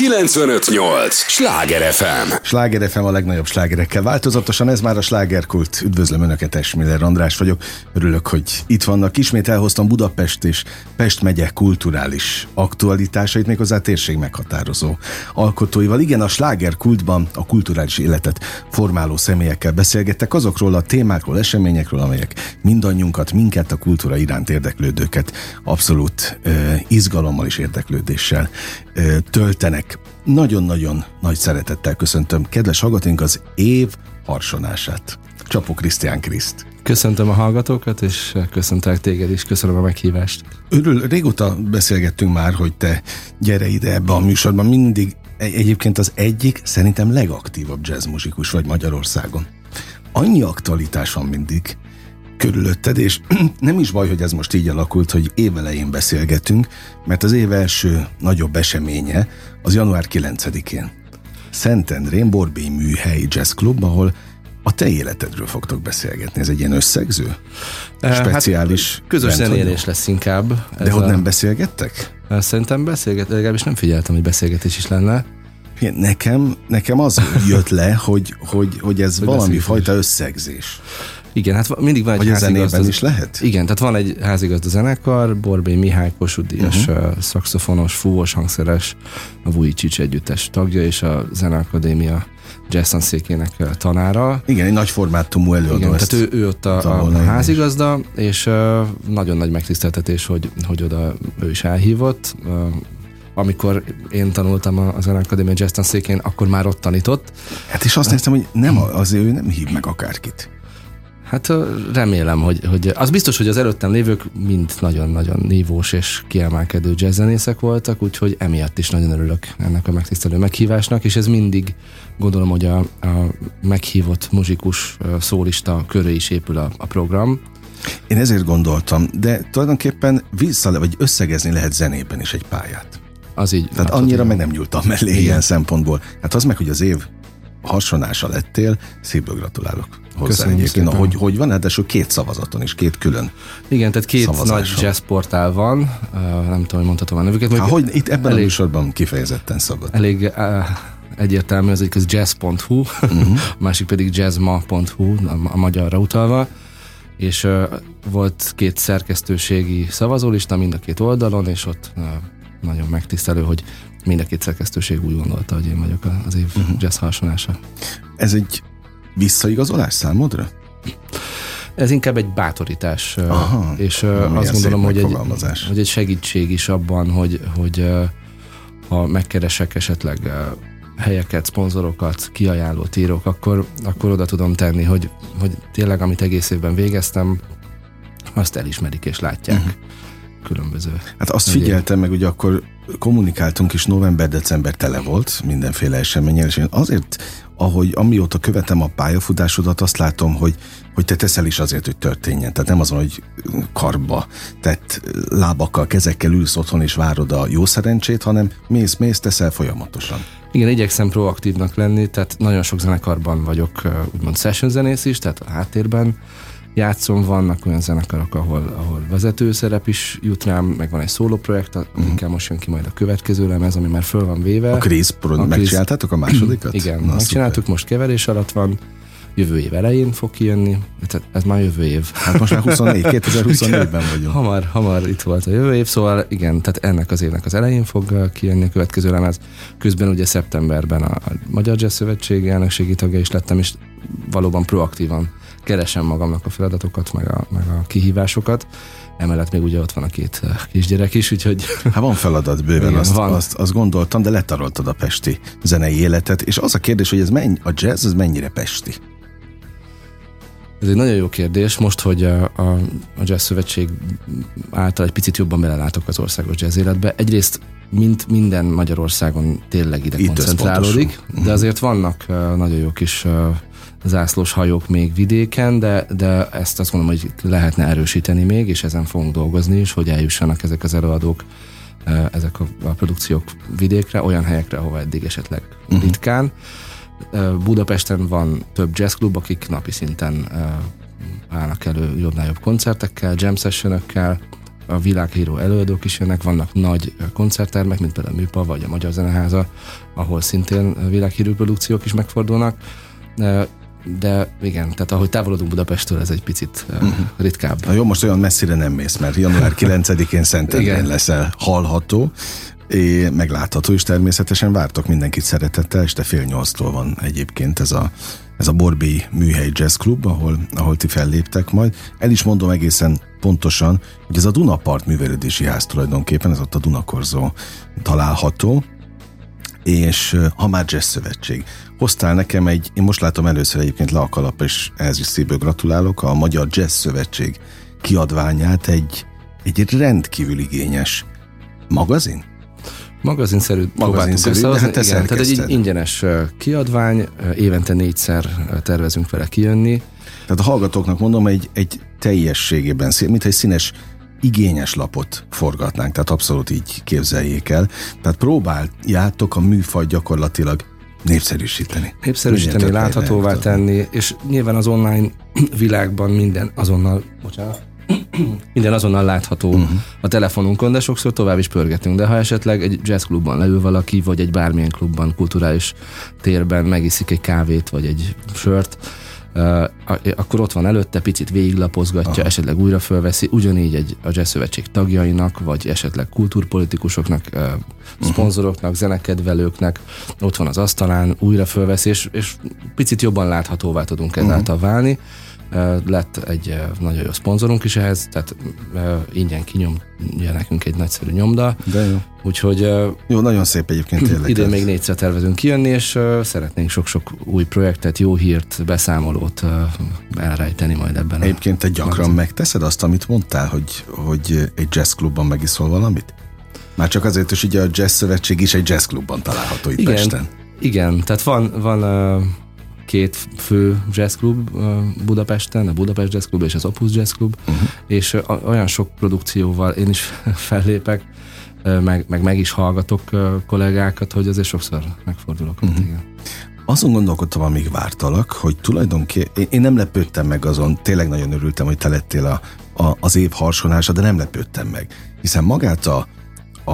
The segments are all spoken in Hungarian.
958! Sláger FM! Sláger FM a legnagyobb slágerekkel. Változatosan ez már a slágerkult. Üdvözlöm Önöket, Esmiller András vagyok. Örülök, hogy itt vannak. Ismét elhoztam Budapest és Pest megye kulturális aktualitásait, méghozzá térség meghatározó alkotóival. Igen, a slágerkultban a kulturális életet formáló személyekkel beszélgettek azokról a témákról, eseményekről, amelyek mindannyiunkat, minket, a kultúra iránt érdeklődőket abszolút uh, izgalommal és érdeklődéssel uh, töltenek. Nagyon-nagyon nagy szeretettel köszöntöm kedves hallgatóink az év harsonását. Csapó Krisztián Kriszt. Köszöntöm a hallgatókat, és köszöntelek téged is, köszönöm a meghívást. Örül, régóta beszélgettünk már, hogy te gyere ide ebbe a műsorban, mindig egyébként az egyik, szerintem legaktívabb jazzmusikus vagy Magyarországon. Annyi aktualitás van mindig, körülötted, és nem is baj, hogy ez most így alakult, hogy évelején beszélgetünk, mert az év első nagyobb eseménye az január 9-én. Szentendrén Borbély Műhely Jazz Club, ahol a te életedről fogtok beszélgetni. Ez egy ilyen összegző? Speciális? Hát, közös zenélés lesz inkább. De ott a... nem beszélgettek? Szerintem beszélget, legalábbis nem figyeltem, hogy beszélgetés is lenne. Nekem, nekem az jött le, hogy, hogy, hogy ez hogy valami fajta összegzés. Igen, hát mindig van egy Vagy házigazda. is lehet? Igen, tehát van egy házigazda zenekar, Borbély Mihály Kossuth uh-huh. szakszofonos, fúvós hangszeres, a Vujicsics együttes tagja és a Zeneakadémia jazz székének tanára. Igen, egy nagy formátumú előadó. Igen, tehát ő, ő ott a, a házigazda, és uh, nagyon nagy megtiszteltetés, hogy, hogy oda ő is elhívott. Uh, amikor én tanultam a Zeneakadémia jazz székén, akkor már ott tanított. Hát és azt néztem, hogy nem, azért ő nem hív meg akárkit. Hát remélem, hogy, hogy az biztos, hogy az előttem lévők mind nagyon-nagyon nívós és kiemelkedő jazzzenészek voltak, úgyhogy emiatt is nagyon örülök ennek a megtisztelő meghívásnak, és ez mindig gondolom, hogy a, a meghívott muzsikus szólista köré is épül a, a program. Én ezért gondoltam, de tulajdonképpen vissza, vagy összegezni lehet zenében is egy pályát. Az így. Tehát annyira meg nem nyúltam mellé Igen. ilyen szempontból. Hát az meg, hogy az év hasonása lettél, szívből gratulálok hozzá Köszönöm egyébként. Na, hogy, hogy van, hát két szavazaton is, két külön Igen, tehát két szavazáson. nagy jazz portál van, uh, nem tudom, hogy mondhatom a nevüket. Há, hogy itt ebben elég, a műsorban kifejezetten szabad. Elég uh, egyértelmű, az egyik az jazz.hu, uh-huh. a másik pedig jazzma.hu, a, a magyarra utalva, és uh, volt két szerkesztőségi szavazólista mind a két oldalon, és ott uh, nagyon megtisztelő, hogy mind a két szerkesztőség úgy gondolta, hogy én vagyok az év uh-huh. jazz hasonása. Ez egy visszaigazolás számodra? Ez inkább egy bátorítás, Aha, és azt gondolom, hogy egy, hogy egy segítség is abban, hogy, hogy ha megkeresek esetleg helyeket, szponzorokat, kiajánlót írok, akkor, akkor oda tudom tenni, hogy, hogy tényleg, amit egész évben végeztem, azt elismerik és látják. Uh-huh különböző. Hát azt figyeltem meg, hogy akkor kommunikáltunk is, november-december tele volt mindenféle eseményen, és én azért, ahogy amióta követem a pályafutásodat, azt látom, hogy, hogy te teszel is azért, hogy történjen. Tehát nem azon, hogy karba tett lábakkal, kezekkel ülsz otthon és várod a jó szerencsét, hanem mész, mész, teszel folyamatosan. Igen, igyekszem proaktívnak lenni, tehát nagyon sok zenekarban vagyok úgymond session zenész is, tehát a háttérben játszom, vannak olyan zenekarok, ahol, ahol vezető szerep is jut rám, meg van egy szóló projekt, uh-huh. most jön ki majd a következő lemez, ami már föl van véve. A Krisz, megcsináltátok a másodikat? Igen, Na, megcsináltuk, szuper. most keverés alatt van, jövő év elején fog kijönni, tehát ez már jövő év. Hát most már 24, 2024-ben vagyunk. Hamar, hamar itt volt a jövő év, szóval igen, tehát ennek az évnek az elején fog kijönni a következő lemez. Közben ugye szeptemberben a Magyar Jazz Szövetség elnökségi tagja is lettem, és valóban proaktívan keresem magamnak a feladatokat, meg a, meg a kihívásokat. Emellett még ugye ott van a két eh, kisgyerek is, úgyhogy... Hát van feladat bőven, Igen, azt, van. Azt, azt, gondoltam, de letaroltad a pesti zenei életet, és az a kérdés, hogy ez mennyi, a jazz az mennyire pesti? Ez egy nagyon jó kérdés. Most, hogy a, a, a Jazz Szövetség által egy picit jobban belelátok az országos jazz életbe, egyrészt mint minden Magyarországon tényleg ide Itt koncentrálódik, de mhm. azért vannak uh, nagyon jó kis uh, zászlós hajók még vidéken, de, de ezt azt mondom, hogy lehetne erősíteni még, és ezen fogunk dolgozni is, hogy eljussanak ezek az előadók, ezek a, a produkciók vidékre, olyan helyekre, ahova eddig esetleg uh-huh. ritkán. Budapesten van több jazzklub, akik napi szinten állnak elő jobbnál jobb koncertekkel, jam sessionökkel, a világhíró előadók is jönnek, vannak nagy koncerttermek, mint például a Műpa vagy a Magyar Zeneháza, ahol szintén világhírű produkciók is megfordulnak de igen, tehát ahogy távolodunk Budapestről, ez egy picit uh-huh. ritkább. Na jó, most olyan messzire nem mész, mert január 9-én Szentendrén leszel hallható, és meglátható is természetesen vártok mindenkit szeretettel, este fél nyolctól van egyébként ez a, ez a Borbi Műhely Jazz Club, ahol, ahol ti felléptek majd. El is mondom egészen pontosan, hogy ez a Dunapart művelődési ház tulajdonképpen, ez ott a Dunakorzó található, és ha már Jazz Szövetség. Hoztál nekem egy, én most látom először egyébként le a kalap, és ehhez is szívből gratulálok, a Magyar Jazz Szövetség kiadványát egy, egy rendkívül igényes magazin? Magazinszerű Magazinszerű, de hát igen, tehát egy ingyenes kiadvány, évente négyszer tervezünk vele kijönni. Tehát a hallgatóknak mondom, egy, egy teljességében, mint egy színes igényes lapot forgatnánk, tehát abszolút így képzeljék el. Tehát próbáljátok a műfaj gyakorlatilag népszerűsíteni. Népszerűsíteni, láthatóvá tenni, és nyilván az online világban minden azonnal, bocsánat, minden azonnal látható uh-huh. a telefonunkon, de sokszor tovább is pörgetünk. De ha esetleg egy jazzklubban leül valaki, vagy egy bármilyen klubban, kulturális térben megiszik egy kávét, vagy egy sört, akkor ott van előtte, picit végiglapozgatja, Aha. esetleg újra fölveszi, ugyanígy egy a Jazz Szövetség tagjainak, vagy esetleg kultúrpolitikusoknak, uh, szponzoroknak, zenekedvelőknek, ott van az asztalán, újra fölveszi, és, és picit jobban láthatóvá tudunk ezáltal uh-huh. Lett egy nagyon jó szponzorunk is ehhez, tehát ingyen kinyomja nekünk egy nagyszerű nyomda. De jó. Úgyhogy... Jó, nagyon szép egyébként tényleg. Idén még négyszer tervezünk kijönni, és szeretnénk sok-sok új projektet, jó hírt, beszámolót elrejteni majd ebben. Egyébként te gyakran magazin. megteszed azt, amit mondtál, hogy, hogy egy jazzklubban megiszol valamit? Már csak azért is ugye a Jazz Szövetség is egy jazzklubban található itt igen, Pesten. Igen, tehát van, van két fő jazzklub Budapesten, a Budapest Jazz Club és az Opus Jazz Club, uh-huh. és olyan sok produkcióval én is fellépek, meg, meg meg is hallgatok kollégákat, hogy azért sokszor megfordulok. Uh-huh. Igen. Azon gondolkodtam, amíg vártalak, hogy tulajdonképpen én nem lepődtem meg azon, tényleg nagyon örültem, hogy te lettél a, a, az év harsonása, de nem lepődtem meg. Hiszen magát a, a,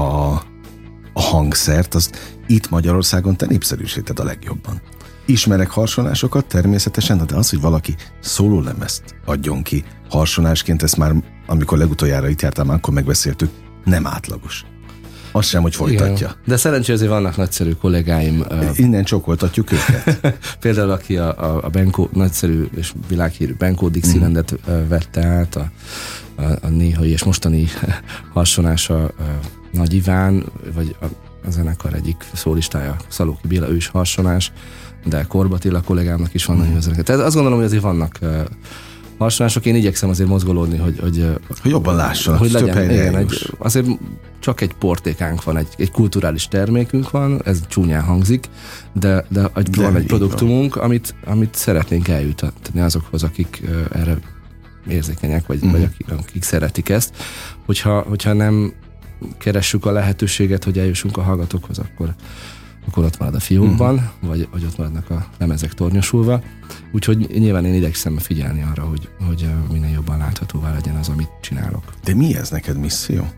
a hangszert, az itt Magyarországon te népszerűsíted a legjobban. Ismerek harsonásokat természetesen, de az, hogy valaki szólólemezt adjon ki harsonásként, ezt már amikor legutoljára itt jártam, akkor megbeszéltük, nem átlagos. Azt sem, hogy folytatja. Igen. De szerencsé azért vannak nagyszerű kollégáim. Innen csokoltatjuk őket. Például, aki a, a, a Benko, nagyszerű és világhírű Benko Dixielandet mm. vette át, a, a, a néhai és mostani harsonása a Nagy Iván, vagy a, a zenekar egyik szólistája, Szalóki Béla, ő is harsonás de Korbatilla kollégámnak is van nagyon mm. Tehát azt gondolom, hogy azért vannak uh, hasonlások. Én igyekszem azért mozgolódni, hogy... Hogy, hogy jobban lássanak, hogy legyen, igen, egy, azért csak egy portékánk van, egy, egy kulturális termékünk van, ez csúnyán hangzik, de, de, egy, de van egy produktumunk, van. amit, amit szeretnénk eljutatni azokhoz, akik uh, erre érzékenyek, vagy, mm. vagy akik, akik szeretik ezt. Hogyha, hogyha nem keressük a lehetőséget, hogy eljussunk a hallgatókhoz, akkor, akkor ott marad a fiókban, uh-huh. vagy, vagy ott maradnak a lemezek tornyosulva. Úgyhogy nyilván én igyekszem figyelni arra, hogy, hogy minél jobban láthatóvá legyen az, amit csinálok. De mi ez neked misszió?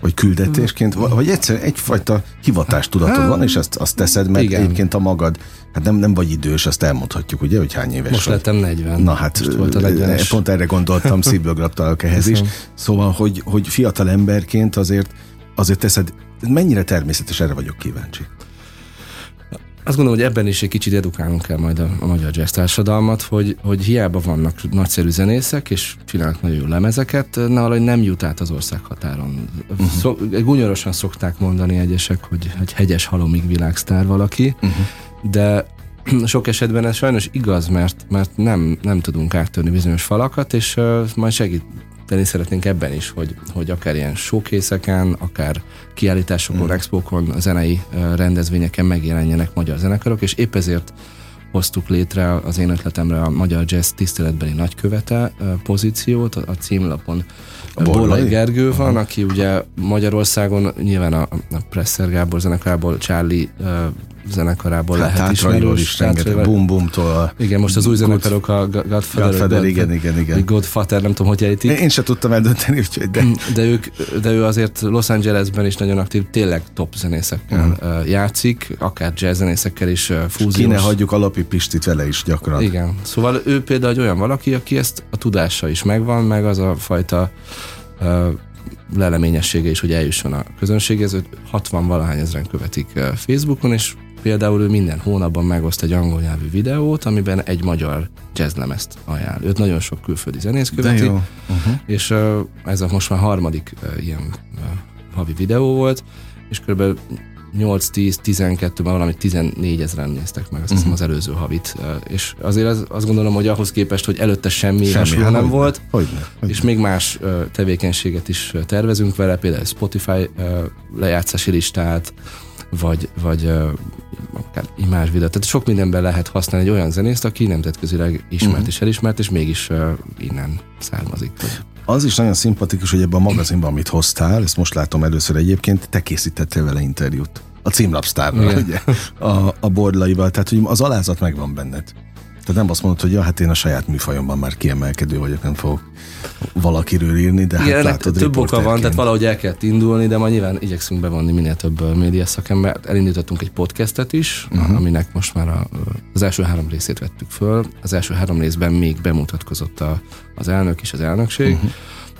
Vagy küldetésként, vagy egyszerűen egyfajta hivatástudatod van, és azt, azt teszed meg igen. egyébként a magad. Hát nem, nem vagy idős, azt elmondhatjuk, ugye, hogy hány éves Most vagy. lettem 40. Na hát, Most volt a 40 pont erre gondoltam, szívből gratulálok ehhez is. Szóval, hogy, hogy fiatal emberként azért, azért teszed mennyire természetes, erre vagyok kíváncsi. Azt gondolom, hogy ebben is egy kicsit edukálnunk kell majd a, a magyar jazz társadalmat, hogy, hogy hiába vannak nagyszerű zenészek, és csinálnak nagyon jó lemezeket, valahogy nem jut át az ország határon. Uh-huh. Szó, gúnyorosan szokták mondani egyesek, hogy, hogy hegyes halomig világsztár valaki, uh-huh. de sok esetben ez sajnos igaz, mert, mert nem, nem tudunk áttörni bizonyos falakat, és uh, majd segít, tenni szeretnénk ebben is, hogy, hogy akár ilyen showkészeken, akár kiállításokon, mm. expókon, zenei rendezvényeken megjelenjenek magyar zenekarok, és épp ezért hoztuk létre az én ötletemre a Magyar Jazz tiszteletbeli nagykövete pozíciót, a címlapon Bollai Gergő van, aki ugye Magyarországon nyilván a, a Presser Gábor zenekából Charlie zenekarából hát lehet ismerős. is rengeteg, Bum Bumtól. Igen, most az új zenekarok a Godfather, Godfather igen, igen, igen. Godfather, nem tudom, hogy ejtik. Én, sem tudtam eldönteni, úgyhogy de. De, ők, de ő azért Los Angelesben is nagyon aktív, tényleg top zenészekkel mm. játszik, akár jazz zenészekkel is fúziós. Kéne hagyjuk Alapi Pistit vele is gyakran. Igen, szóval ő például egy olyan valaki, aki ezt a tudása is megvan, meg az a fajta leleményessége is, hogy eljusson a közönséghez. 60 valahány ezeren követik Facebookon, és például ő minden hónapban megoszt egy angol nyelvű videót, amiben egy magyar jazzlemezt ajánl. Őt nagyon sok külföldi zenész követi, uh-huh. és uh, ez a most már harmadik uh, ilyen uh, havi videó volt, és kb. 8-10-12-ben valamit 14 ezeren néztek meg, azt uh-huh. hiszem az előző havit. És azért az, azt gondolom, hogy ahhoz képest, hogy előtte semmi, semmi hasonló hát nem volt, hogy hogy és még más tevékenységet is tervezünk vele, például Spotify lejátszási listát, vagy, vagy akár imás videót. Tehát sok mindenben lehet használni egy olyan zenészt, aki nemzetközileg ismert uh-huh. és elismert, és mégis uh, innen származik. Az is nagyon szimpatikus, hogy ebben a magazinban, amit hoztál, ezt most látom először egyébként, te készítettél vele interjút. A címlapsztárral, ugye? A, a bordlaival, tehát hogy az alázat megvan benned. Tehát nem azt mondod, hogy ja, hát én a saját műfajomban már kiemelkedő vagyok, nem fogok valakiről írni, de Igen, hát látod, több oka van, tehát valahogy el kell indulni, de ma nyilván igyekszünk bevonni minél több média szakembert. Elindítottunk egy podcastet is, uh-huh. aminek most már a, az első három részét vettük föl. Az első három részben még bemutatkozott a, az elnök és az elnökség. Uh-huh.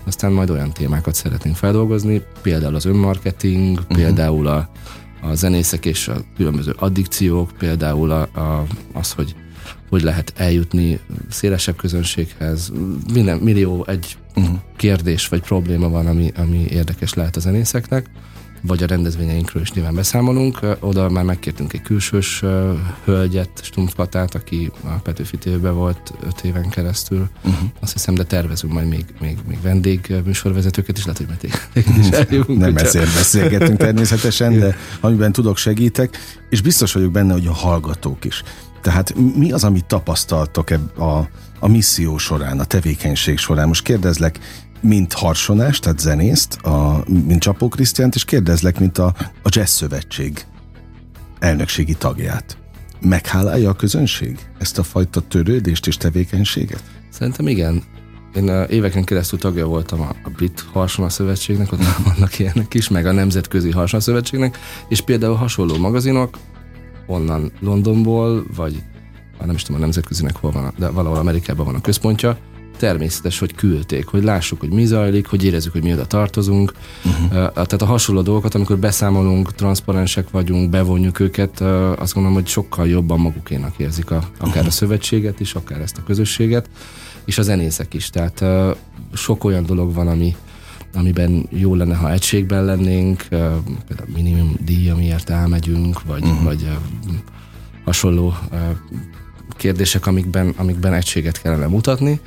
Aztán majd olyan témákat szeretnénk feldolgozni, például az önmarketing, uh-huh. például a, a zenészek és a különböző addikciók, például a, a, az, hogy hogy lehet eljutni szélesebb közönséghez. Minden millió egy uh-huh. kérdés vagy probléma van, ami, ami érdekes lehet a zenészeknek vagy a rendezvényeinkről is nyilván beszámolunk. Oda már megkértünk egy külsős hölgyet, Stumpfpatát, aki a Petőfi tv volt öt éven keresztül. Uh-huh. Azt hiszem, de tervezünk majd még, még, még vendég műsorvezetőket is, lehet, hogy majd is eljövünk. Nem ezért beszélgetünk természetesen, de amiben tudok segítek, és biztos vagyok benne, hogy a hallgatók is. Tehát mi az, amit tapasztaltok ebb a, a misszió során, a tevékenység során? Most kérdezlek, mint harsonás, tehát zenészt, a, mint Csapó Krisztiánt, és kérdezlek, mint a, a Jazz Szövetség elnökségi tagját. Meghálálja a közönség ezt a fajta törődést és tevékenységet? Szerintem igen. Én éveken keresztül tagja voltam a, a Brit Harsona Szövetségnek, ott vannak ilyenek is, meg a Nemzetközi Harsona Szövetségnek, és például hasonló magazinok, onnan Londonból, vagy nem is tudom a nemzetközinek hol van, de valahol Amerikában van a központja, természetes, hogy küldték, hogy lássuk, hogy mi zajlik, hogy érezzük, hogy mi oda tartozunk. Uh-huh. Tehát a hasonló dolgokat, amikor beszámolunk, transzparensek vagyunk, bevonjuk őket, azt gondolom, hogy sokkal jobban magukénak érzik a, akár uh-huh. a szövetséget is, akár ezt a közösséget, és a zenészek is. Tehát sok olyan dolog van, ami, amiben jó lenne, ha egységben lennénk, például minimum díj, amiért elmegyünk, vagy, uh-huh. vagy hasonló kérdések, amikben, amikben egységet kellene mutatni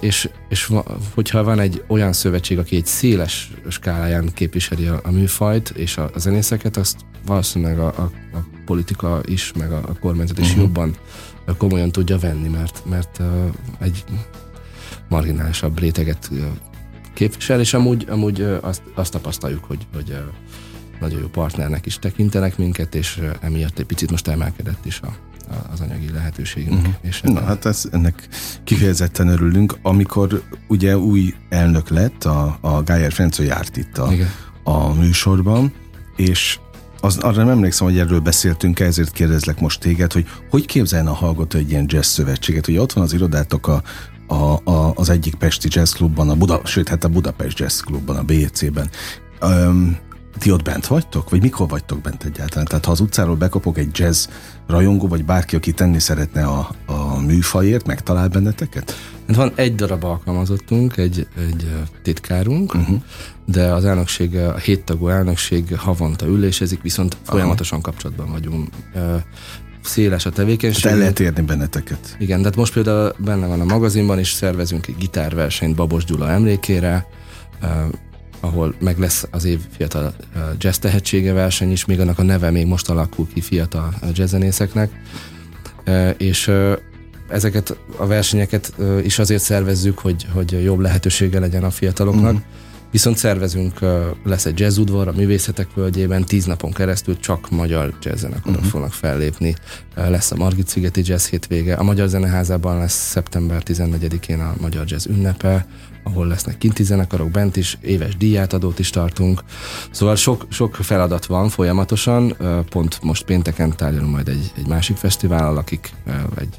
és, és hogyha van egy olyan szövetség, aki egy széles skáláján képviseli a, a műfajt és a, a zenészeket, azt valószínűleg a, a, a politika is, meg a, a kormányzat is uh-huh. jobban komolyan tudja venni, mert, mert egy marginálisabb réteget képvisel, és amúgy, amúgy azt, azt tapasztaljuk, hogy, hogy nagyon jó partnernek is tekintenek minket, és emiatt egy picit most emelkedett is a, az anyagi lehetőségünk. Uh-huh. És Na, hát ez, ennek kifejezetten örülünk. Amikor ugye új elnök lett, a, a Gájer Ferenc járt itt a, a műsorban, és az, arra nem emlékszem, hogy erről beszéltünk, ezért kérdezlek most téged, hogy hogy képzeljen a hallgató egy ilyen jazz szövetséget? Ugye ott van az irodátok a, a, a, az egyik Pesti Jazz Klubban, a Buda, sőt, hát a Budapest Jazz Klubban, a BC-ben. Um, ti ott bent vagytok? Vagy mikor vagytok bent egyáltalán? Tehát ha az utcáról bekopok egy jazz rajongó, vagy bárki, aki tenni szeretne a, a műfajért, megtalál benneteket? Hát van egy darab alkalmazottunk, egy, egy titkárunk, uh-huh. de az elnökség, a héttagú elnökség havonta ülésezik, viszont Aha. folyamatosan kapcsolatban vagyunk. Széles a tevékenység. Tehát el lehet érni benneteket. Igen, tehát most például benne van a magazinban is, szervezünk egy gitárversenyt Babos Gyula emlékére, ahol meg lesz az év fiatal jazz tehetsége verseny is, még annak a neve még most alakul ki fiatal jazzzenészeknek, és ezeket a versenyeket is azért szervezzük, hogy, hogy jobb lehetősége legyen a fiataloknak, uh-huh. Viszont szervezünk, lesz egy jazz udvar a művészetek völgyében, tíz napon keresztül csak magyar jazzzenekarok uh-huh. fognak fellépni. Lesz a Margit szigeti jazz hétvége, a Magyar Zeneházában lesz szeptember 14-én a Magyar Jazz ünnepe, ahol lesznek kinti zenekarok bent is, éves díjátadót is tartunk. Szóval sok, sok feladat van folyamatosan, pont most pénteken tárgyalunk majd egy, egy másik fesztivállal, akik egy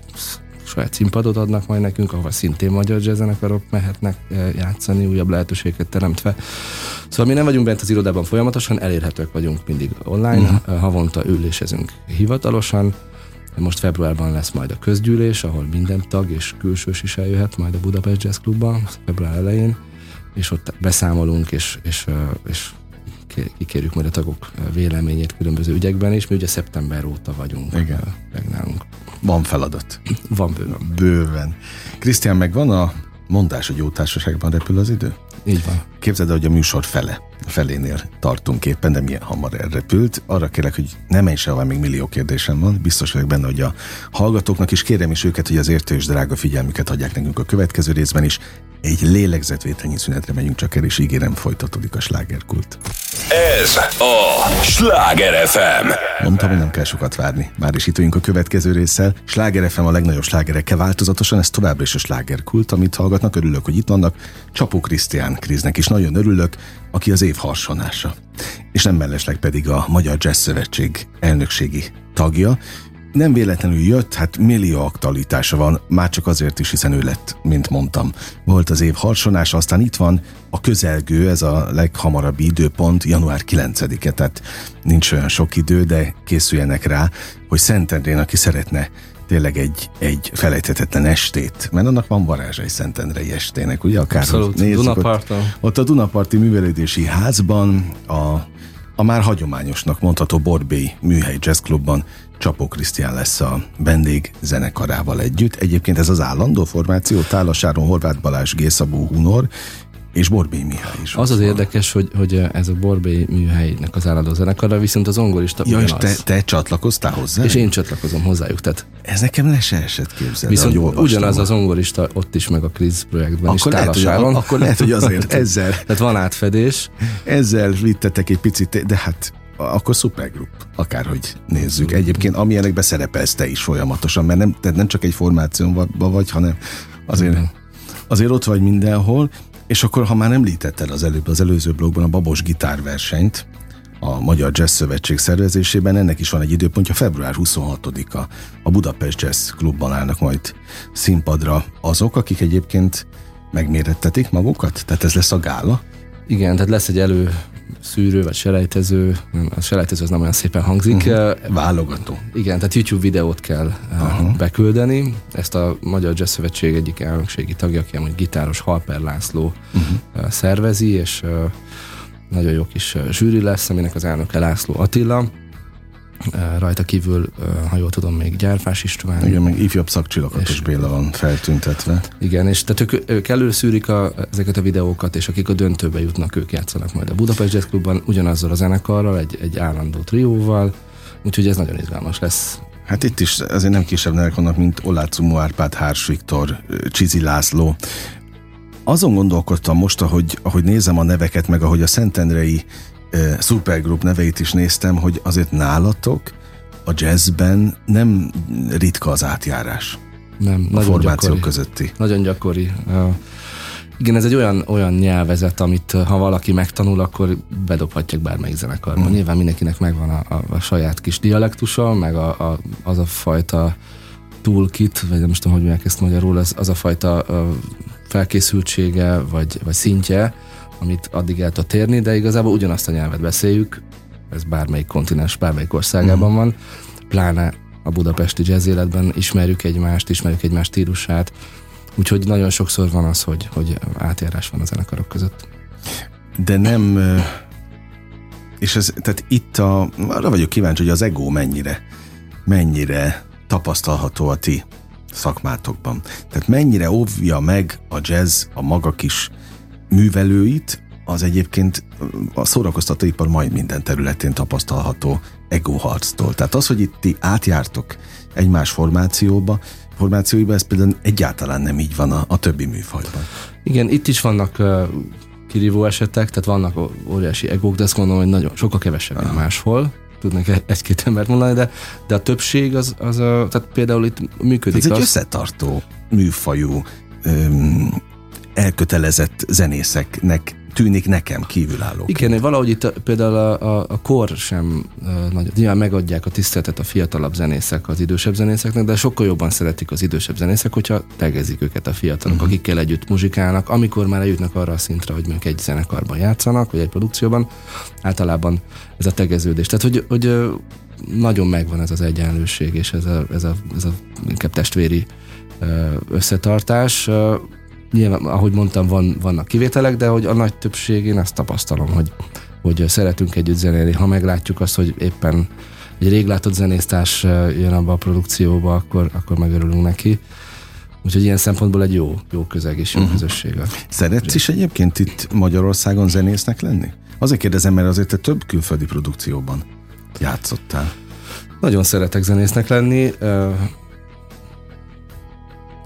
saját színpadot adnak majd nekünk, ahol szintén magyar jazzzenekarok mehetnek játszani, újabb lehetőségeket teremtve. Szóval mi nem vagyunk bent az irodában folyamatosan, elérhetők vagyunk mindig online, uh-huh. havonta ülésezünk hivatalosan, most februárban lesz majd a közgyűlés, ahol minden tag és külsős is eljöhet majd a Budapest Jazz Clubban, február elején, és ott beszámolunk, és, és, és kikérjük majd a tagok véleményét különböző ügyekben, és mi ugye szeptember óta vagyunk Igen. meg nálunk. Van feladat. Van bőven. Bőven. Krisztián, meg van a mondás, hogy jó társaságban repül az idő? Így van. Képzeld el, hogy a műsor fele, felénél tartunk éppen, de milyen hamar elrepült. Arra kérek, hogy ne menj sehova, még millió kérdésem van. Biztos vagyok benne, hogy a hallgatóknak is kérem is őket, hogy az értő és drága figyelmüket adják nekünk a következő részben is. Egy lélegzetvételnyi szünetre megyünk csak el, és ígérem, folytatódik a slágerkult. Ez a Sláger FM. Mondtam, hogy nem kell sokat várni. Már is itt vagyunk a következő résszel. Sláger FM a legnagyobb slágerekkel változatosan, ez továbbra is a slágerkult, amit hallgatnak. Örülök, hogy itt vannak. Csapó Krisztián Kriznek is nagyon örülök, aki az év harsonása. És nem mellesleg pedig a Magyar Jazz Szövetség elnökségi tagja, nem véletlenül jött, hát millió aktualitása van, már csak azért is, hiszen ő lett, mint mondtam. Volt az év harsonása, aztán itt van a közelgő, ez a leghamarabb időpont, január 9-e, tehát nincs olyan sok idő, de készüljenek rá, hogy Szentendrén, aki szeretne tényleg egy, egy felejthetetlen estét, mert annak van varázsa egy Szentendrei estének, ugye? Akár Abszolút, nézzük, Dunaparton. Ott, ott a Dunaparti Művelődési Házban, a, a már hagyományosnak mondható Borbély Műhely Jazz Clubban Csapó Krisztián lesz a vendég zenekarával együtt. Egyébként ez az állandó formáció, Tálasáron Horváth Balázs, Gészabó Hunor, és Borbély Mihály is. Az az van. érdekes, hogy, hogy ez a Borbély műhelynek az állandó zenekara, viszont az ongorista ja, és te, te csatlakoztál hozzá? És én csatlakozom hozzájuk. Tehát ez nekem le se esett képzelni. Viszont ugyanaz az ongorista ott is, meg a Kriz projektben akkor is lehet, hogy, akkor lehet, hogy azért ezzel. Tehát van átfedés. Ezzel vittetek egy picit, de hát akkor szupergrup, akárhogy nézzük. Egyébként amilyenekbe szerepelsz te is folyamatosan, mert nem, tehát nem csak egy formációban vagy, hanem azért, azért ott vagy mindenhol, és akkor, ha már említetted az előbb, az előző blogban a Babos gitárversenyt, a Magyar Jazz Szövetség szervezésében, ennek is van egy időpontja, február 26-a. A Budapest Jazz Klubban állnak majd színpadra azok, akik egyébként megmérettetik magukat? Tehát ez lesz a gála? Igen, tehát lesz egy elő szűrő, vagy selejtező, nem, a selejtező az nem olyan szépen hangzik. Uh-huh. Válogató. Igen, tehát YouTube videót kell uh-huh. beküldeni. Ezt a Magyar Jazz Szövetség egyik elnökségi tagja, aki amúgy gitáros Halper László uh-huh. szervezi, és nagyon jó kis zsűri lesz, aminek az elnöke László Attila rajta kívül, ha jól tudom, még Gyárfás István. Igen, még ifjabb szakcsillagatos Béla van feltüntetve. Igen, és tehát ők, ők előszűrik a, ezeket a videókat, és akik a döntőbe jutnak, ők játszanak majd a Budapest Jazz Clubban, ugyanazzal a zenekarral, egy, egy állandó trióval, úgyhogy ez nagyon izgalmas lesz. Hát itt is azért nem kisebb nevek vannak, mint Olácumó Árpád, Hárs Viktor, Csizi László. Azon gondolkodtam most, ahogy, ahogy nézem a neveket, meg ahogy a Szentendrei Supergroup neveit is néztem, hogy azért nálatok a jazzben nem ritka az átjárás. Nem, a nagyon gyakori, közötti. Nagyon gyakori. Igen, ez egy olyan, olyan nyelvezet, amit ha valaki megtanul, akkor bedobhatják bármelyik zenekarban. Mm. Nyilván mindenkinek megvan a, a, a saját kis dialektusa, meg a, a, az a fajta toolkit, vagy nem tudom, hogy mondják ezt magyarul, az, az a fajta a felkészültsége, vagy, vagy szintje, amit addig el tud térni, de igazából ugyanazt a nyelvet beszéljük, ez bármelyik kontinens, bármelyik országában mm. van, pláne a budapesti jazz életben ismerjük egymást, ismerjük egymás stílusát, úgyhogy nagyon sokszor van az, hogy, hogy átjárás van a zenekarok között. De nem, és ez, tehát itt a, arra vagyok kíváncsi, hogy az ego mennyire, mennyire tapasztalható a ti szakmátokban. Tehát mennyire óvja meg a jazz a maga kis művelőit, az egyébként a szórakoztatóipar majd minden területén tapasztalható egoharctól. Tehát az, hogy itt ti átjártok egymás formációba, formációiba, ez például egyáltalán nem így van a, a többi műfajban. Igen, itt is vannak kirívó esetek, tehát vannak óriási egók, de azt gondolom, hogy nagyon sokkal kevesebb, mint máshol tudnak egy-két embert mondani, de, de a többség az, az a, tehát például itt működik. Ez egy összetartó műfajú, öm, elkötelezett zenészeknek tűnik nekem kívülálló. Igen, valahogy itt a, például a, a, a kor sem uh, nagy, nyilván megadják a tiszteletet a fiatalabb zenészek az idősebb zenészeknek, de sokkal jobban szeretik az idősebb zenészek, hogyha tegezik őket a fiatalok, uh-huh. akikkel együtt muzsikálnak, amikor már eljutnak arra a szintre, hogy mondjuk egy zenekarban játszanak, vagy egy produkcióban, általában ez a tegeződés. Tehát, hogy, hogy nagyon megvan ez az egyenlőség, és ez a, ez a, ez a inkább testvéri összetartás nyilván, ahogy mondtam, van, vannak kivételek, de hogy a nagy többség, én ezt tapasztalom, hogy, hogy szeretünk együtt zenélni. Ha meglátjuk azt, hogy éppen egy rég látott zenésztárs jön abba a produkcióba, akkor, akkor megörülünk neki. Úgyhogy ilyen szempontból egy jó, jó közeg és jó uh-huh. közösség. Szeretsz is egyébként itt Magyarországon zenésznek lenni? Azért kérdezem, mert azért te több külföldi produkcióban játszottál. Nagyon szeretek zenésznek lenni.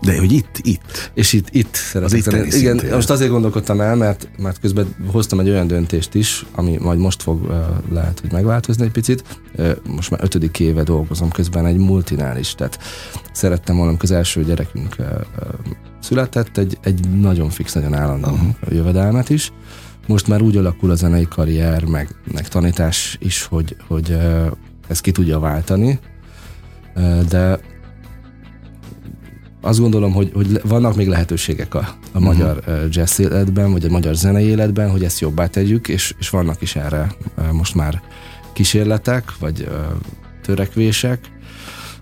De hogy itt, itt. És itt, itt szeretek Igen, szintén. most azért gondolkodtam el, mert, mert közben hoztam egy olyan döntést is, ami majd most fog lehet, hogy megváltozni egy picit. Most már ötödik éve dolgozom közben egy multinális, tehát szerettem volna, amikor az első gyerekünk született, egy, egy nagyon fix, nagyon állandó uh-huh. jövedelmet is. Most már úgy alakul a zenei karrier, meg, meg tanítás is, hogy, hogy ezt ki tudja váltani, de azt gondolom, hogy, hogy vannak még lehetőségek a, a uh-huh. magyar jazz életben, vagy a magyar zenei életben, hogy ezt jobbá tegyük, és, és vannak is erre most már kísérletek, vagy törekvések,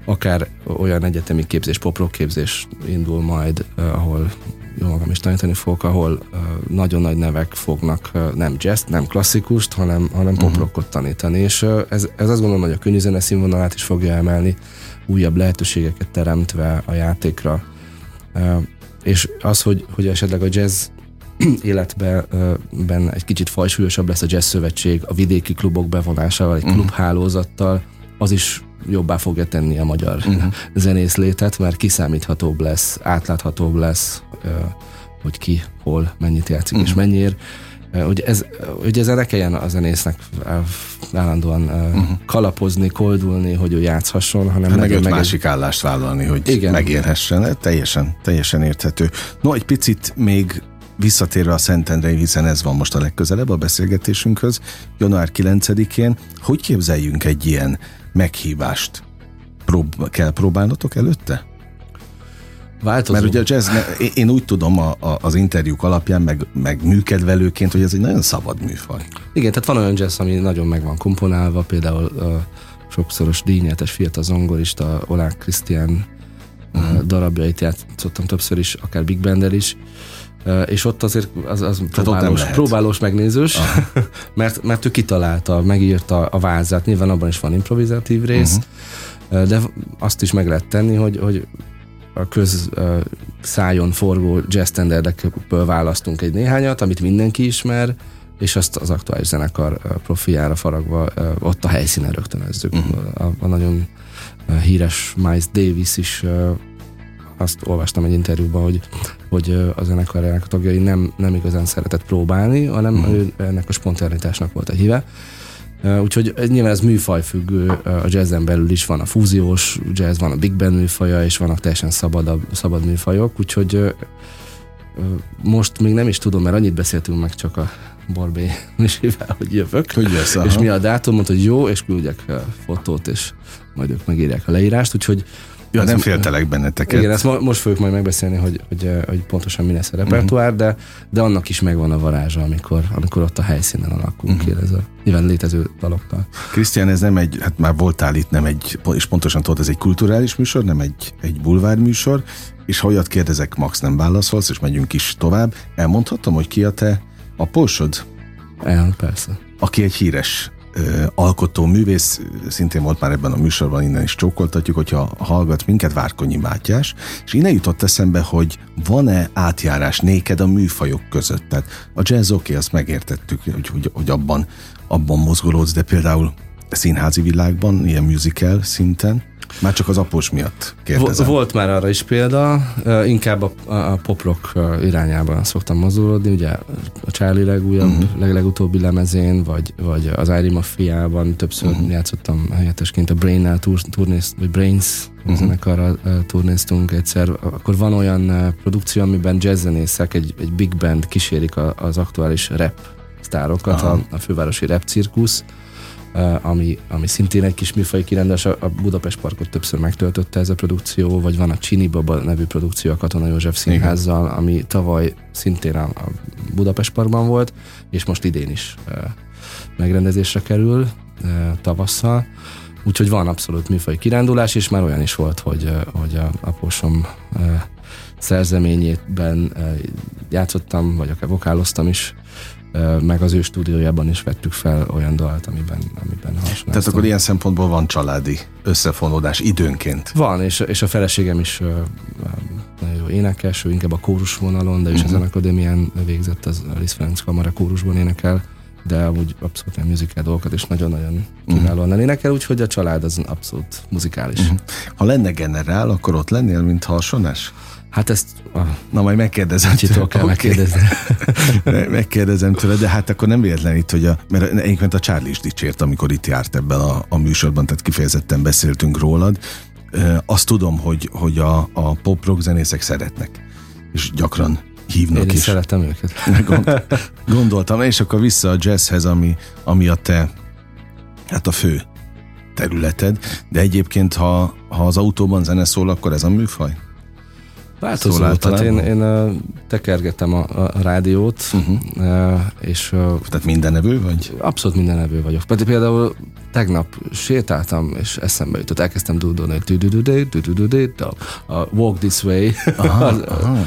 akár olyan egyetemi képzés, poprok képzés indul majd, ahol magam is tanítani fogok, ahol nagyon nagy nevek fognak nem jazz, nem klasszikust, hanem, hanem uh-huh. poprokot tanítani, és ez, ez azt gondolom, hogy a könnyű zene színvonalát is fogja emelni, újabb lehetőségeket teremtve a játékra. És az, hogy, hogy esetleg a jazz életben egy kicsit fajsúlyosabb lesz a jazz szövetség, a vidéki klubok bevonásával, egy uh-huh. klubhálózattal, az is jobbá fogja tenni a magyar uh-huh. zenész létet, mert kiszámíthatóbb lesz, átláthatóbb lesz, hogy ki, hol, mennyit játszik uh-huh. és mennyiért hogy, ez, hogy ezzel ne kelljen a zenésznek állandóan uh-huh. kalapozni, koldulni, hogy ő játszhasson, hanem hát meg egy másik állást vállalni, hogy Igen. megérhessen. Teljesen, teljesen érthető. No, egy picit még visszatérve a Szentendrei, hiszen ez van most a legközelebb a beszélgetésünkhöz, január 9-én, hogy képzeljünk egy ilyen meghívást? Prób- kell próbálnotok előtte? Változó. Mert ugye a jazz, én úgy tudom a, a, az interjúk alapján, meg, meg műkedvelőként, hogy ez egy nagyon szabad műfaj. Igen, tehát van olyan jazz, ami nagyon meg van komponálva, például a sokszoros díjnyertes fiatal zongorista Olák Krisztián uh-huh. darabjait játszottam többször is, akár Big Bender is, és ott azért az, az próbálós, próbálós megnézős, mert, mert ő kitalálta, megírta a vázát, nyilván abban is van improvizatív rész, uh-huh. de azt is meg lehet tenni, hogy, hogy a köz szájon forgó jazz standardekből választunk egy néhányat, amit mindenki ismer, és azt az aktuális zenekar profiára faragva ott a helyszínen rögtönözzük. Uh-huh. A, a nagyon híres Miles Davis is azt olvastam egy interjúban, hogy, hogy a zenekarjának a tagjai nem, nem igazán szeretett próbálni, hanem uh-huh. ő, ennek a spontanitásnak volt a híve. Úgyhogy nyilván ez műfaj függő, a jazzen belül is van a fúziós jazz, van a big band műfaja, és vannak teljesen szabad, szabad műfajok, úgyhogy most még nem is tudom, mert annyit beszéltünk meg csak a Barbé misével, hogy jövök. Hogy lesz, és mi a dátum, mondta, hogy jó, és küldjek fotót, és majd ők megírják a leírást, úgyhogy Ja, nem féltelek benneteket. Igen, ezt mo- most fogjuk majd megbeszélni, hogy, hogy, hogy pontosan mi lesz a repertoár, uh-huh. de, de annak is megvan a varázsa, amikor, amikor ott a helyszínen alakulunk uh-huh. ki ez a nyilván létező dalokkal. Krisztián, ez nem egy, hát már voltál itt, nem egy, és pontosan tudod, ez egy kulturális műsor, nem egy, egy bulvár műsor, és ha olyat kérdezek, Max nem válaszolsz, és megyünk is tovább. Elmondhatom, hogy ki a te a pósod? El, persze. Aki egy híres alkotó művész, szintén volt már ebben a műsorban, innen is csókoltatjuk, hogyha hallgat minket Várkonyi Mátyás, és innen jutott eszembe, hogy van-e átjárás néked a műfajok között? Tehát a jazz oké, okay, azt megértettük, hogy, hogy, hogy abban, abban mozgolódsz, de például színházi világban, ilyen musical szinten? Már csak az após miatt kérdezem. Volt már arra is példa, inkább a, a poprock irányában szoktam mozulódni, ugye a Charlie legújabb, uh-huh. leg, legutóbbi lemezén, vagy, vagy az Irie Mafia-ban többször uh-huh. játszottam helyettesként a Brain-nál turnézt, vagy Brains uh-huh. zenekarral turnéztunk egyszer, akkor van olyan produkció, amiben jazzzenészek, egy, egy big band kísérik a, az aktuális rap sztárokat, a, a fővárosi rap cirkusz, ami, ami szintén egy kis műfai kirendes, a Budapest Parkot többször megtöltötte ez a produkció, vagy van a Csini Baba nevű produkció a Katona József Színházzal, Igen. ami tavaly szintén a Budapest Parkban volt, és most idén is megrendezésre kerül tavasszal. Úgyhogy van abszolút műfai kirándulás, és már olyan is volt, hogy, hogy a aposom szerzeményében játszottam, vagy akár vokáloztam is meg az ő stúdiójában is vettük fel olyan dalt, amiben, amiben hasonlítottam. Tehát akkor ilyen szempontból van családi összefonódás időnként? Van, és, és a feleségem is nagyon jó énekes, ő inkább a kórus vonalon, de is uh-huh. ezen akadémián végzett, az Alice Ferenc Kamara kórusban énekel, de amúgy abszolút nem musical dolgokat, és nagyon-nagyon kiválóan uh-huh. énekel, úgyhogy a család az abszolút muzikális. Uh-huh. Ha lenne generál, akkor ott lennél, mint harsonás? Hát ezt... Na majd megkérdezem. Csitól kell okay. megkérdezni. megkérdezem tőle, de hát akkor nem véletlen itt, hogy a, mert egyébként a Charlie is dicsért, amikor itt járt ebben a, a műsorban, tehát kifejezetten beszéltünk rólad. Azt tudom, hogy, hogy a, a pop-rock zenészek szeretnek, és gyakran hívnak Én is. szeretem őket. Gond, gondoltam, és akkor vissza a jazzhez, ami, ami a te, hát a fő területed, de egyébként, ha, ha az autóban zene szól, akkor ez a műfaj? Változó, szóval tehát én, én uh, tekergetem a, a rádiót, uh-huh. uh, és... Uh, tehát mindenevő vagy? Abszolút mindenevő vagyok. Például tegnap sétáltam, és eszembe jutott, elkezdtem dúdolni, a Walk This Way. Aha, aha.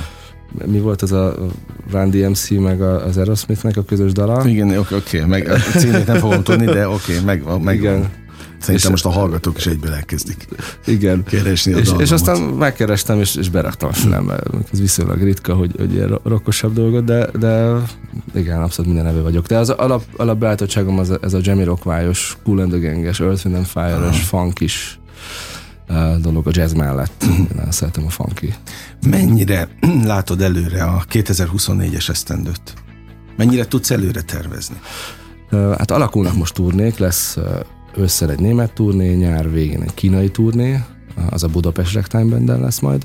Mi volt az a Run DMC meg az Aerosmithnek a közös dala? Igen, oké, okay, meg a címét nem fogom tudni, de oké, okay, meg, meg Igen. Szerintem most a hallgatók is egyből elkezdik igen. keresni a és, és aztán megkerestem, és, és beraktam a fülembe. Ez viszonylag ritka, hogy, hogy ilyen rokkosabb dolgot, de, de igen, abszolút minden neve vagyok. De az alap, alapbeállítottságom az, ez a Jamie Rockvályos, Cool and the Gang-es, Earth, Wind and Fire-os, funk is dolog a jazz mellett. Én szeretem a funky. Mennyire látod előre a 2024-es esztendőt? Mennyire tudsz előre tervezni? Hát alakulnak most turnék, lesz ősszel egy német turné, nyár végén egy kínai turné, az a Budapest Ragtime band lesz majd.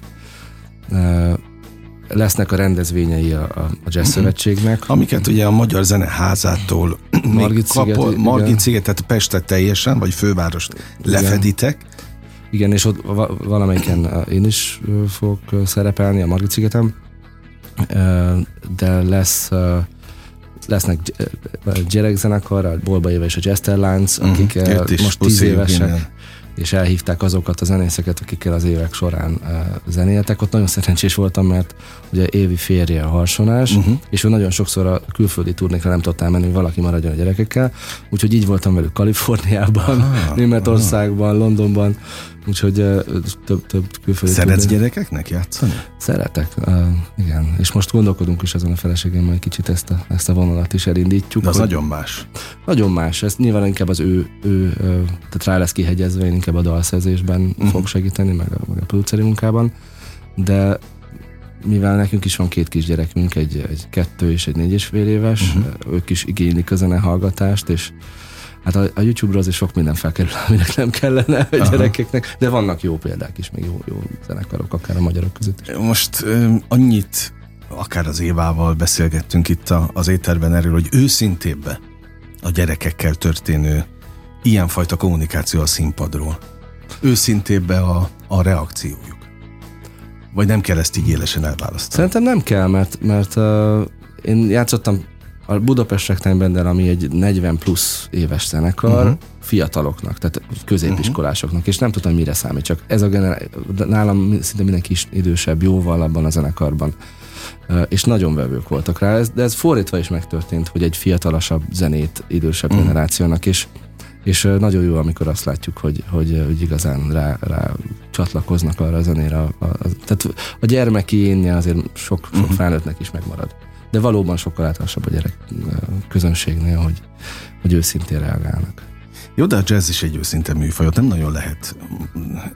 Lesznek a rendezvényei a, a Jazz mhm. Szövetségnek. Amiket ugye a Magyar Zeneházától Margit, sziget, Margit szigetet Pestet teljesen, vagy fővárost lefeditek. Igen. Igen, és ott valamelyiken én is fogok szerepelni a Margit szigetem, de lesz lesznek gyerekzenekar, a Bolba Éve és a Jester Lance, mhm. akik uh, most tíz évesek. Minden és elhívták azokat a zenészeket, akikkel az évek során zenéltek. Ott nagyon szerencsés voltam, mert ugye Évi férje a harsonás, uh-huh. és ő nagyon sokszor a külföldi turnékra nem tudtál menni, hogy valaki maradjon a gyerekekkel, úgyhogy így voltam velük Kaliforniában, aha, Németországban, aha. Londonban, úgyhogy több, több külföldi Szeretsz turné. gyerekeknek játszani? Szeretek, uh, igen. És most gondolkodunk is azon a feleségem, hogy kicsit ezt a, ezt a vonalat is elindítjuk. De az hogy... nagyon más. Nagyon más. Ez nyilván inkább az ő, ő tehát rá lesz kihegyezve, én inkább a dalszerzésben uh-huh. fog segíteni, meg a, meg a produceri munkában, de mivel nekünk is van két kisgyerekünk, egy, egy kettő és egy négy és fél éves, uh-huh. ők is igénylik a zenehallgatást, és hát a, a YouTube-ra azért sok minden felkerül, aminek nem kellene a Aha. gyerekeknek, de vannak jó példák is, még jó, jó zenekarok, akár a magyarok között is. Most ö, annyit, akár az Évával beszélgettünk itt a, az éterben erről, hogy őszintébbe a gyerekekkel történő ilyenfajta kommunikáció a színpadról őszintébbe a, a reakciójuk? Vagy nem kell ezt így élesen elválasztani? Szerintem nem kell, mert, mert uh, én játszottam a Budapest Rectime ami egy 40 plusz éves zenekar, uh-huh. fiataloknak, tehát középiskolásoknak, uh-huh. és nem tudom, mire számít, csak ez a generá- nálam szinte mindenki is idősebb, jóval abban a zenekarban. És nagyon vevők voltak rá, de ez fordítva is megtörtént, hogy egy fiatalasabb zenét idősebb uh-huh. generációnak is és nagyon jó, amikor azt látjuk, hogy, hogy, hogy igazán rá, rá csatlakoznak arra a zenére. A, a, tehát a gyermeki énje azért sok, sok uh-huh. felnőttnek is megmarad. De valóban sokkal általánosabb a gyerek közönségnél, hogy, hogy őszintén reagálnak. Jó, de a jazz is egy őszinte műfaj, ott nem nagyon lehet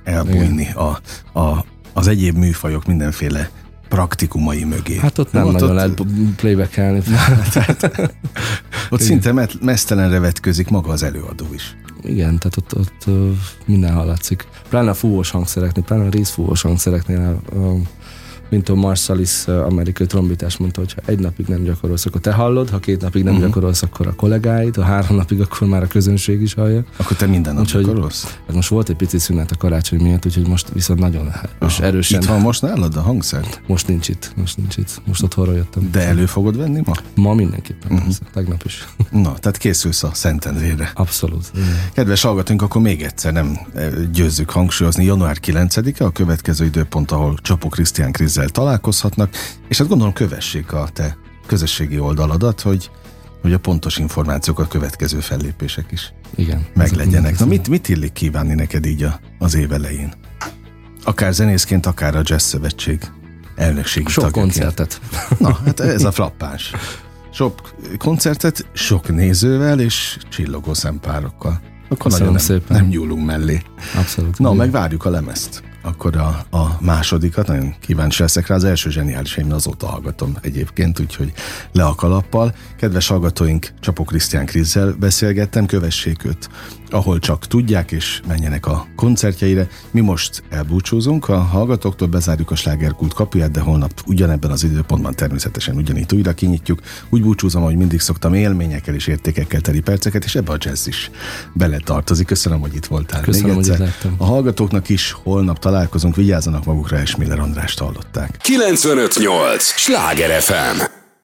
elbújni a, a, az egyéb műfajok mindenféle praktikumai mögé. Hát ott nem ott nagyon ott... lehet playbackelni. ott szinte met, mesztelenre vetközik maga az előadó is. Igen, tehát ott, ott minden hallatszik. Pláne a fúvós hangszereknél, pláne a részfúvós hangszereknél mint a Marsalis amerikai trombitás mondta, hogy ha egy napig nem gyakorolsz, akkor te hallod, ha két napig nem uh-huh. gyakorolsz, akkor a kollégáid, ha három napig, akkor már a közönség is hallja. Akkor te minden nap úgyhogy, gyakorolsz? Hát most volt egy pici szünet a karácsony miatt, úgyhogy most viszont nagyon erős, erősen. Itt van most nálad a hangszert? Most nincs itt, most nincs itt. Most otthonra jöttem. De elő fogod venni ma? Ma mindenképpen, uh-huh. persze, tegnap is. Na, tehát készülsz a Szentendrére. Abszolút. Igen. Kedves hallgatónk, akkor még egyszer nem győzzük hangsúlyozni. Január 9-e a következő időpont, ahol Csapó Krisztián Krizzel találkozhat hallgatnak, és hát gondolom kövessék a te közösségi oldaladat, hogy, hogy a pontos információk, a következő fellépések is Igen, meglegyenek. Na mit, mit illik kívánni neked így a, az év elején? Akár zenészként, akár a Jazz Szövetség elnökségi Sok tagjaként. koncertet. Na, hát ez a frappáns. Sok koncertet, sok nézővel és csillogó szempárokkal. Akkor Köszönöm nagyon nem, szépen. nem nyúlunk mellé. Abszolút. Na, meg várjuk a lemezt akkor a, a másodikat, nagyon kíváncsi leszek rá, az első zseniális, én azóta hallgatom egyébként, úgyhogy le a kalappal. Kedves hallgatóink, Csapó Krisztián Krizzel beszélgettem, kövessék őt, ahol csak tudják, és menjenek a koncertjeire. Mi most elbúcsúzunk, a hallgatóktól bezárjuk a slágerkult kapuját, de holnap ugyanebben az időpontban természetesen ugyanígy újra kinyitjuk. Úgy búcsúzom, hogy mindig szoktam élményekkel és értékekkel teli perceket, és ebbe a jazz is beletartozik. Köszönöm, hogy itt voltál. Köszönöm, Még egyszer. hogy A hallgatóknak is holnap találkozunk, vigyázzanak magukra, és Miller Andrást hallották. 958! Sláger FM!